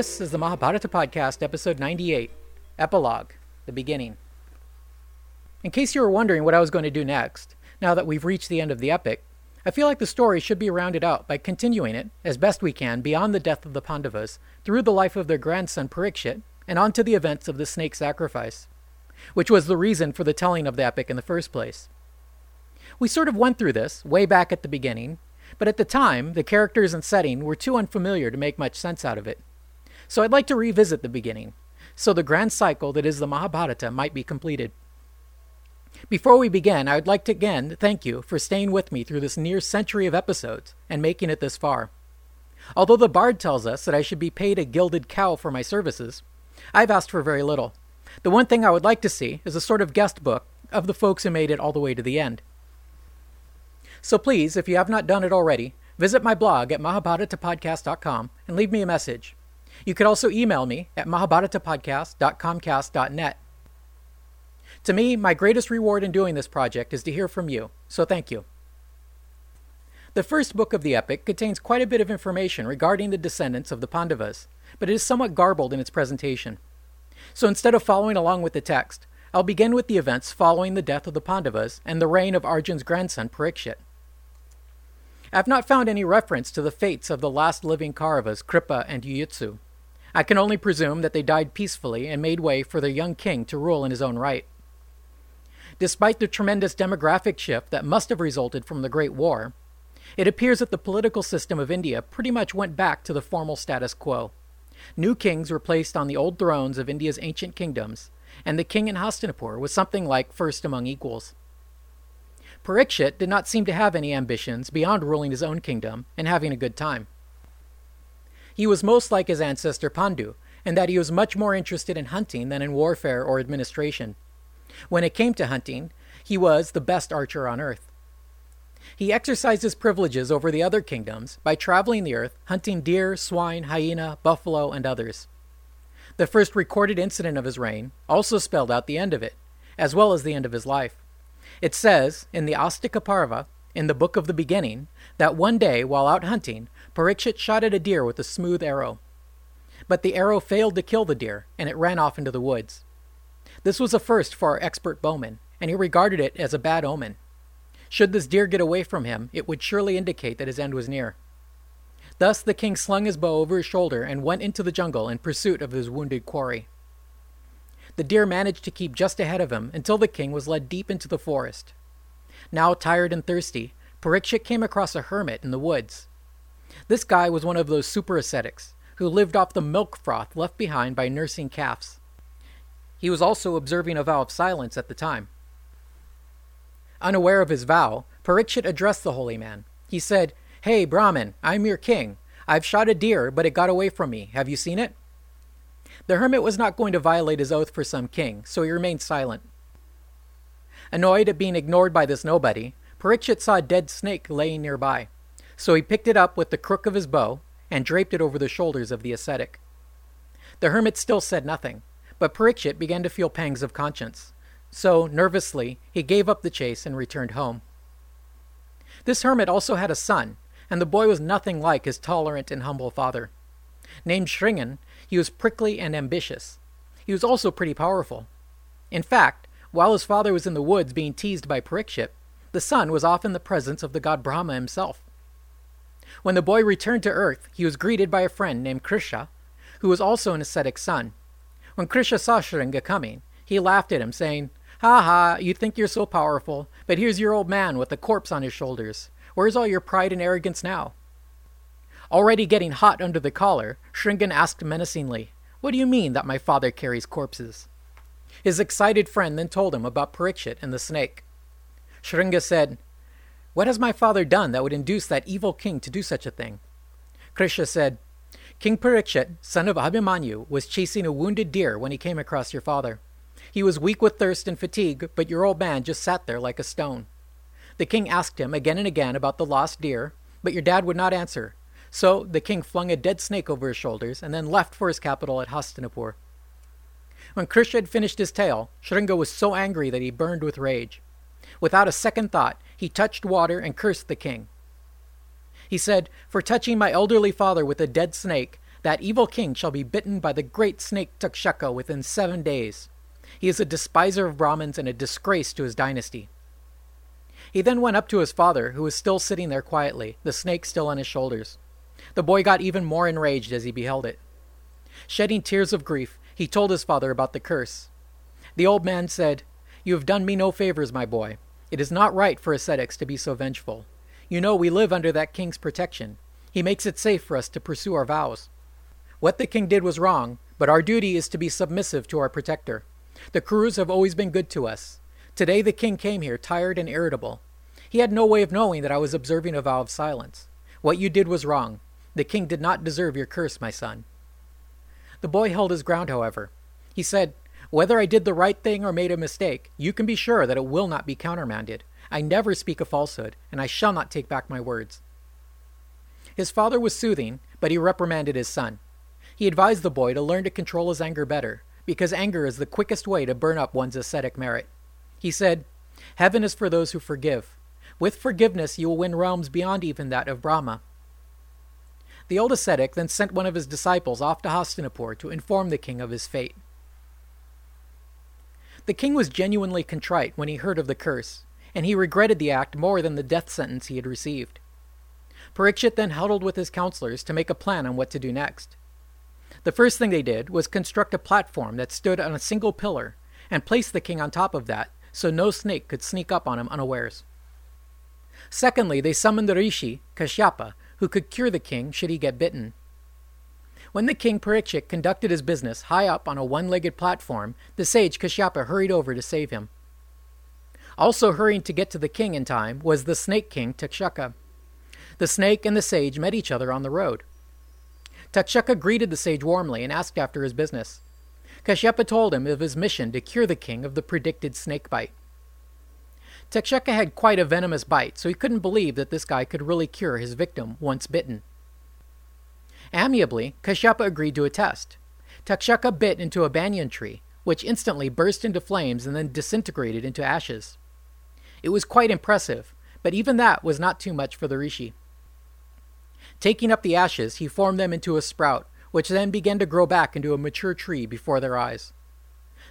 This is the Mahabharata Podcast, episode 98, Epilogue, the beginning. In case you were wondering what I was going to do next, now that we've reached the end of the epic, I feel like the story should be rounded out by continuing it, as best we can, beyond the death of the Pandavas, through the life of their grandson Parikshit, and on to the events of the snake sacrifice, which was the reason for the telling of the epic in the first place. We sort of went through this way back at the beginning, but at the time, the characters and setting were too unfamiliar to make much sense out of it. So I'd like to revisit the beginning, so the grand cycle that is the Mahabharata might be completed. Before we begin, I would like to again thank you for staying with me through this near century of episodes and making it this far. Although the bard tells us that I should be paid a gilded cow for my services, I've asked for very little. The one thing I would like to see is a sort of guest book of the folks who made it all the way to the end. So please, if you have not done it already, visit my blog at mahabharatapodcast.com and leave me a message. You could also email me at mahabharatapodcast.comcast.net. To me, my greatest reward in doing this project is to hear from you, so thank you. The first book of the epic contains quite a bit of information regarding the descendants of the Pandavas, but it is somewhat garbled in its presentation. So instead of following along with the text, I'll begin with the events following the death of the Pandavas and the reign of Arjun's grandson Parikshit. I have not found any reference to the fates of the last living Kauravas, Kripa and Yuyutsu. I can only presume that they died peacefully and made way for their young king to rule in his own right. Despite the tremendous demographic shift that must have resulted from the Great War, it appears that the political system of India pretty much went back to the formal status quo. New kings were placed on the old thrones of India's ancient kingdoms, and the king in Hastinapur was something like first among equals. Parikshit did not seem to have any ambitions beyond ruling his own kingdom and having a good time. He was most like his ancestor Pandu, in that he was much more interested in hunting than in warfare or administration. When it came to hunting, he was the best archer on earth. He exercised his privileges over the other kingdoms by traveling the earth, hunting deer, swine, hyena, buffalo, and others. The first recorded incident of his reign also spelled out the end of it, as well as the end of his life. It says in the Astika Parva, in the book of the beginning, that one day, while out hunting, Parikshit shot at a deer with a smooth arrow. But the arrow failed to kill the deer, and it ran off into the woods. This was a first for our expert bowman, and he regarded it as a bad omen. Should this deer get away from him, it would surely indicate that his end was near. Thus the king slung his bow over his shoulder and went into the jungle in pursuit of his wounded quarry. The deer managed to keep just ahead of him until the king was led deep into the forest. Now tired and thirsty, Parikshit came across a hermit in the woods. This guy was one of those super ascetics who lived off the milk froth left behind by nursing calves. He was also observing a vow of silence at the time. Unaware of his vow, Parikshit addressed the holy man. He said, Hey, Brahmin, I'm your king. I've shot a deer, but it got away from me. Have you seen it? The hermit was not going to violate his oath for some king, so he remained silent. Annoyed at being ignored by this nobody, Parikshit saw a dead snake laying nearby, so he picked it up with the crook of his bow and draped it over the shoulders of the ascetic. The hermit still said nothing, but Parikshit began to feel pangs of conscience, so, nervously, he gave up the chase and returned home. This hermit also had a son, and the boy was nothing like his tolerant and humble father. Named Shringan, he was prickly and ambitious. He was also pretty powerful. In fact, while his father was in the woods being teased by Parikshit, the son was off in the presence of the god Brahma himself. When the boy returned to Earth, he was greeted by a friend named Krisha, who was also an ascetic son. When Krisha saw Shringa coming, he laughed at him, saying, Ha ha, you think you're so powerful, but here's your old man with a corpse on his shoulders. Where's all your pride and arrogance now? Already getting hot under the collar, Shringan asked menacingly, What do you mean that my father carries corpses? His excited friend then told him about Parikshit and the snake. Shringa said, What has my father done that would induce that evil king to do such a thing? Krishna said, King Parikshit, son of Abhimanyu, was chasing a wounded deer when he came across your father. He was weak with thirst and fatigue, but your old man just sat there like a stone. The king asked him again and again about the lost deer, but your dad would not answer, so the king flung a dead snake over his shoulders and then left for his capital at Hastinapur. When Krishna had finished his tale, Shringa was so angry that he burned with rage. Without a second thought, he touched water and cursed the king. He said, For touching my elderly father with a dead snake, That evil king shall be bitten by the great snake Takshaka within seven days. He is a despiser of Brahmins and a disgrace to his dynasty. He then went up to his father, who was still sitting there quietly, the snake still on his shoulders. The boy got even more enraged as he beheld it. Shedding tears of grief, he told his father about the curse. The old man said, You have done me no favors, my boy. It is not right for ascetics to be so vengeful. You know we live under that king's protection. He makes it safe for us to pursue our vows. What the king did was wrong, but our duty is to be submissive to our protector. The Kurus have always been good to us. Today the king came here tired and irritable. He had no way of knowing that I was observing a vow of silence. What you did was wrong. The king did not deserve your curse, my son. The boy held his ground, however. He said, Whether I did the right thing or made a mistake, you can be sure that it will not be countermanded. I never speak a falsehood, and I shall not take back my words. His father was soothing, but he reprimanded his son. He advised the boy to learn to control his anger better, because anger is the quickest way to burn up one's ascetic merit. He said, Heaven is for those who forgive. With forgiveness, you will win realms beyond even that of Brahma. The old ascetic then sent one of his disciples off to Hastinapur to inform the king of his fate. The king was genuinely contrite when he heard of the curse, and he regretted the act more than the death sentence he had received. Parikshit then huddled with his counselors to make a plan on what to do next. The first thing they did was construct a platform that stood on a single pillar and place the king on top of that so no snake could sneak up on him unawares. Secondly, they summoned the rishi, Kashyapa, who could cure the king should he get bitten. When the king Parikshit conducted his business high up on a one legged platform, the sage Kashyapa hurried over to save him. Also hurrying to get to the king in time was the snake king Takshaka. The snake and the sage met each other on the road. Takshaka greeted the sage warmly and asked after his business. Kashyapa told him of his mission to cure the king of the predicted snake bite. Takshaka had quite a venomous bite, so he couldn't believe that this guy could really cure his victim once bitten. Amiably, Kashyapa agreed to a test. Takshaka bit into a banyan tree, which instantly burst into flames and then disintegrated into ashes. It was quite impressive, but even that was not too much for the rishi. Taking up the ashes, he formed them into a sprout, which then began to grow back into a mature tree before their eyes.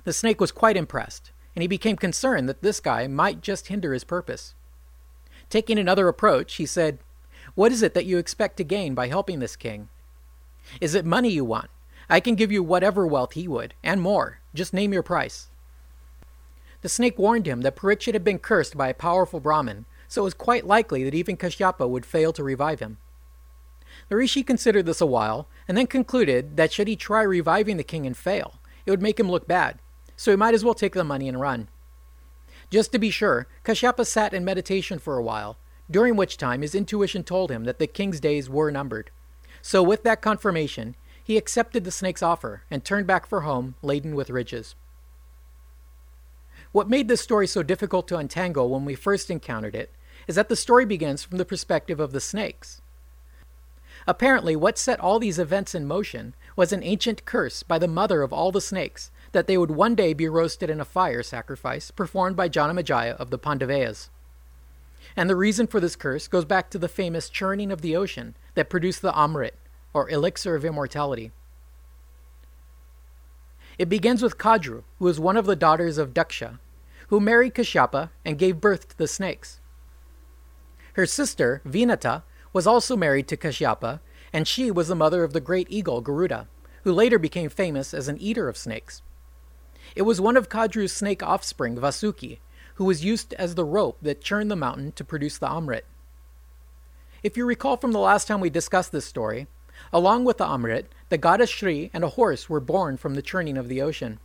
The snake was quite impressed, and he became concerned that this guy might just hinder his purpose. Taking another approach, he said, What is it that you expect to gain by helping this king? Is it money you want? I can give you whatever wealth he would, and more. Just name your price. The snake warned him that Parikshit had been cursed by a powerful Brahmin, so it was quite likely that even Kashyapa would fail to revive him. The rishi considered this a while, and then concluded that should he try reviving the king and fail, it would make him look bad, so he might as well take the money and run. Just to be sure, Kashyapa sat in meditation for a while, during which time his intuition told him that the king's days were numbered. So, with that confirmation, he accepted the snake's offer and turned back for home laden with riches. What made this story so difficult to untangle when we first encountered it is that the story begins from the perspective of the snakes. Apparently, what set all these events in motion was an ancient curse by the mother of all the snakes that they would one day be roasted in a fire sacrifice performed by Janamejaya of the Pandavayas. And the reason for this curse goes back to the famous churning of the ocean that produced the Amrit, or elixir of immortality. It begins with Kadru, who is one of the daughters of Daksha, who married Kashyapa and gave birth to the snakes. Her sister, Vinata, was also married to Kashyapa, and she was the mother of the great eagle Garuda, who later became famous as an eater of snakes. It was one of Kadru's snake offspring, Vasuki, who was used as the rope that churned the mountain to produce the Amrit. If you recall from the last time we discussed this story, along with the Amrit, the goddess Shri and a horse were born from the churning of the ocean.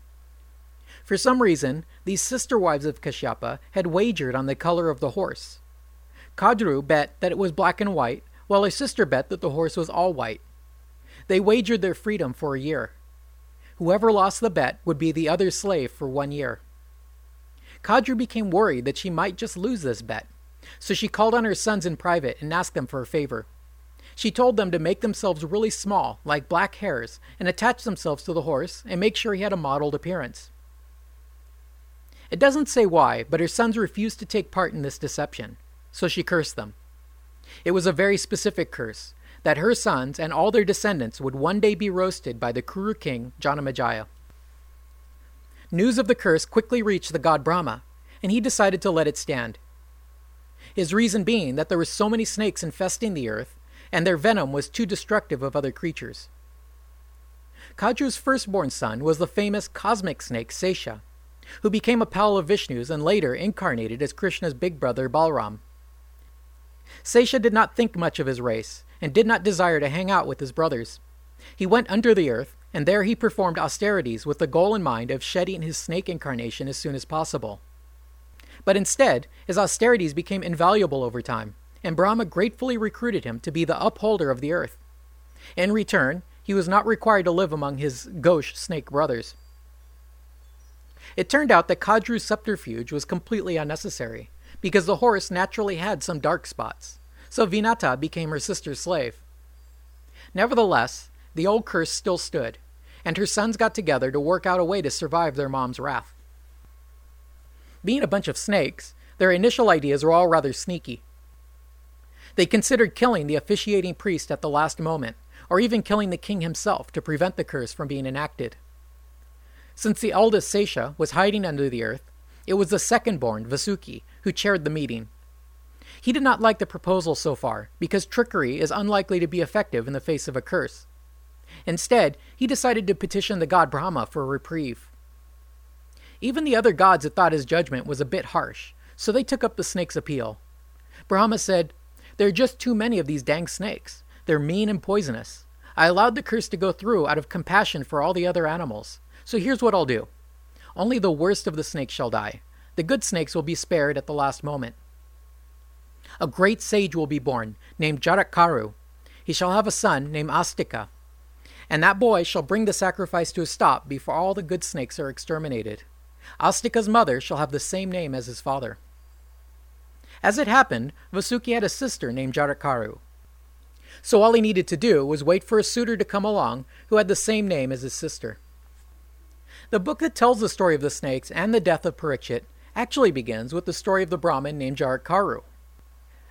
For some reason, these sister wives of Kashyapa had wagered on the color of the horse. Kadru bet that it was black and white, while her sister bet that the horse was all white. They wagered their freedom for a year. Whoever lost the bet would be the other's slave for one year. Kadru became worried that she might just lose this bet, so she called on her sons in private and asked them for a favor. She told them to make themselves really small, like black hares, and attach themselves to the horse and make sure he had a mottled appearance. It doesn't say why, but her sons refused to take part in this deception, so she cursed them. It was a very specific curse that her sons and all their descendants would one day be roasted by the Kuru king Janamejaya. News of the curse quickly reached the god Brahma, and he decided to let it stand. His reason being that there were so many snakes infesting the earth, and their venom was too destructive of other creatures. Kadru's firstborn son was the famous cosmic snake Sesha, who became a pal of Vishnu's and later incarnated as Krishna's big brother Balram. Sesha did not think much of his race and did not desire to hang out with his brothers. He went under the earth, and there he performed austerities with the goal in mind of shedding his snake incarnation as soon as possible. But instead, his austerities became invaluable over time, and Brahma gratefully recruited him to be the upholder of the earth. In return, he was not required to live among his gauche snake brothers. It turned out that Kadru's subterfuge was completely unnecessary, because the horse naturally had some dark spots, so Vinata became her sister's slave. Nevertheless, the old curse still stood, and her sons got together to work out a way to survive their mom's wrath. Being a bunch of snakes, their initial ideas were all rather sneaky. They considered killing the officiating priest at the last moment, or even killing the king himself to prevent the curse from being enacted. Since the eldest Sesha was hiding under the earth, it was the second born, Vasuki, who chaired the meeting. He did not like the proposal so far, because trickery is unlikely to be effective in the face of a curse. Instead, he decided to petition the god Brahma for a reprieve. Even the other gods had thought his judgment was a bit harsh, so they took up the snake's appeal. Brahma said, There are just too many of these dang snakes. They're mean and poisonous. I allowed the curse to go through out of compassion for all the other animals. So here's what I'll do only the worst of the snakes shall die. The good snakes will be spared at the last moment. A great sage will be born, named Jaratkaru. He shall have a son named Astika. And that boy shall bring the sacrifice to a stop before all the good snakes are exterminated. Astika's mother shall have the same name as his father. As it happened, Vasuki had a sister named Jaratkaru. So all he needed to do was wait for a suitor to come along who had the same name as his sister. The book that tells the story of the snakes and the death of Parikshit actually begins with the story of the Brahmin named Jaratkaru.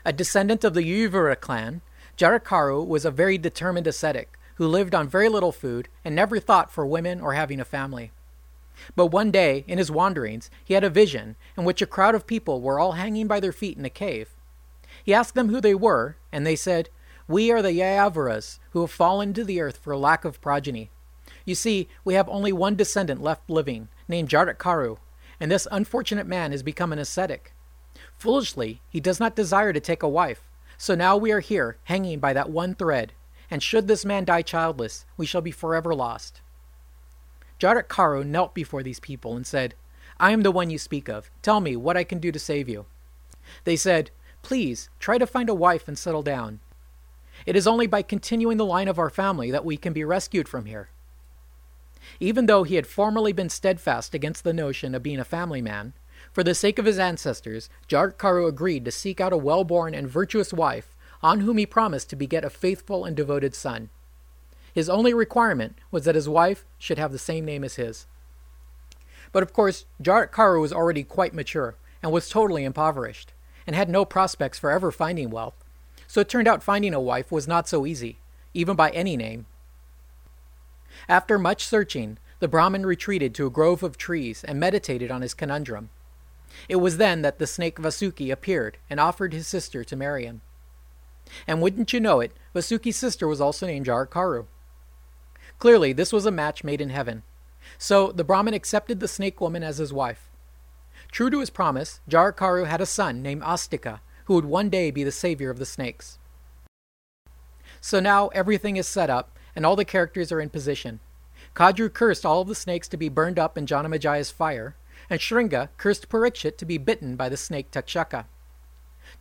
A descendant of the Yayavara clan, Jaratkaru was a very determined ascetic who lived on very little food and never thought for women or having a family. But one day, in his wanderings, he had a vision in which a crowd of people were all hanging by their feet in a cave. He asked them who they were, and they said, We are the Yayavaras, who have fallen to the earth for lack of progeny. You see, we have only one descendant left living, named Jaratkaru, and this unfortunate man has become an ascetic. Foolishly, he does not desire to take a wife, so now we are here, hanging by that one thread, and should this man die childless, we shall be forever lost. Jaratkaru knelt before these people and said, I am the one you speak of. Tell me what I can do to save you. They said, Please, try to find a wife and settle down. It is only by continuing the line of our family that we can be rescued from here. Even though he had formerly been steadfast against the notion of being a family man, for the sake of his ancestors, Jaratkaru agreed to seek out a well born and virtuous wife on whom he promised to beget a faithful and devoted son. His only requirement was that his wife should have the same name as his. But of course, Jaratkaru was already quite mature and was totally impoverished, and had no prospects for ever finding wealth, so it turned out finding a wife was not so easy, even by any name. After much searching, the Brahmin retreated to a grove of trees and meditated on his conundrum. It was then that the snake Vasuki appeared and offered his sister to marry him. And wouldn't you know it, Vasuki's sister was also named Jaratkaru. Clearly, this was a match made in heaven. So the Brahmin accepted the snake woman as his wife. True to his promise, Jaratkaru had a son named Astika, who would one day be the savior of the snakes. So now everything is set up, and all the characters are in position. Kadru cursed all of the snakes to be burned up in Janamejaya's fire, and Shringa cursed Parikshit to be bitten by the snake Takshaka.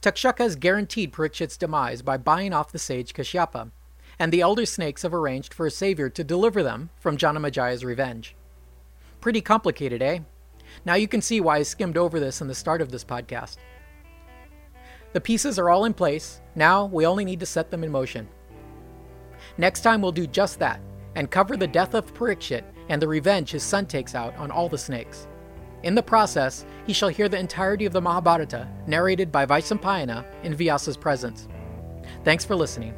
Takshaka has guaranteed Parikshit's demise by buying off the sage Kashyapa, and the elder snakes have arranged for a savior to deliver them from Janamejaya's revenge. Pretty complicated, eh? Now you can see why I skimmed over this in the start of this podcast. The pieces are all in place, now we only need to set them in motion. Next time, we'll do just that and cover the death of Parikshit and the revenge his son takes out on all the snakes. In the process, he shall hear the entirety of the Mahabharata narrated by Vaisampayana in Vyasa's presence. Thanks for listening.